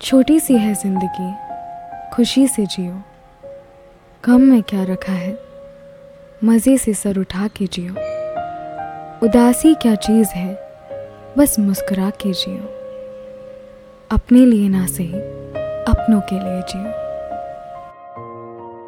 छोटी सी है ज़िंदगी, खुशी से जियो। गम में क्या रखा है? मज़े से सर उठा के जियो। उदासी क्या चीज़ है? बस मुस्कुरा के जियो। अपने लिए ना सही, अपनों के लिए जियो।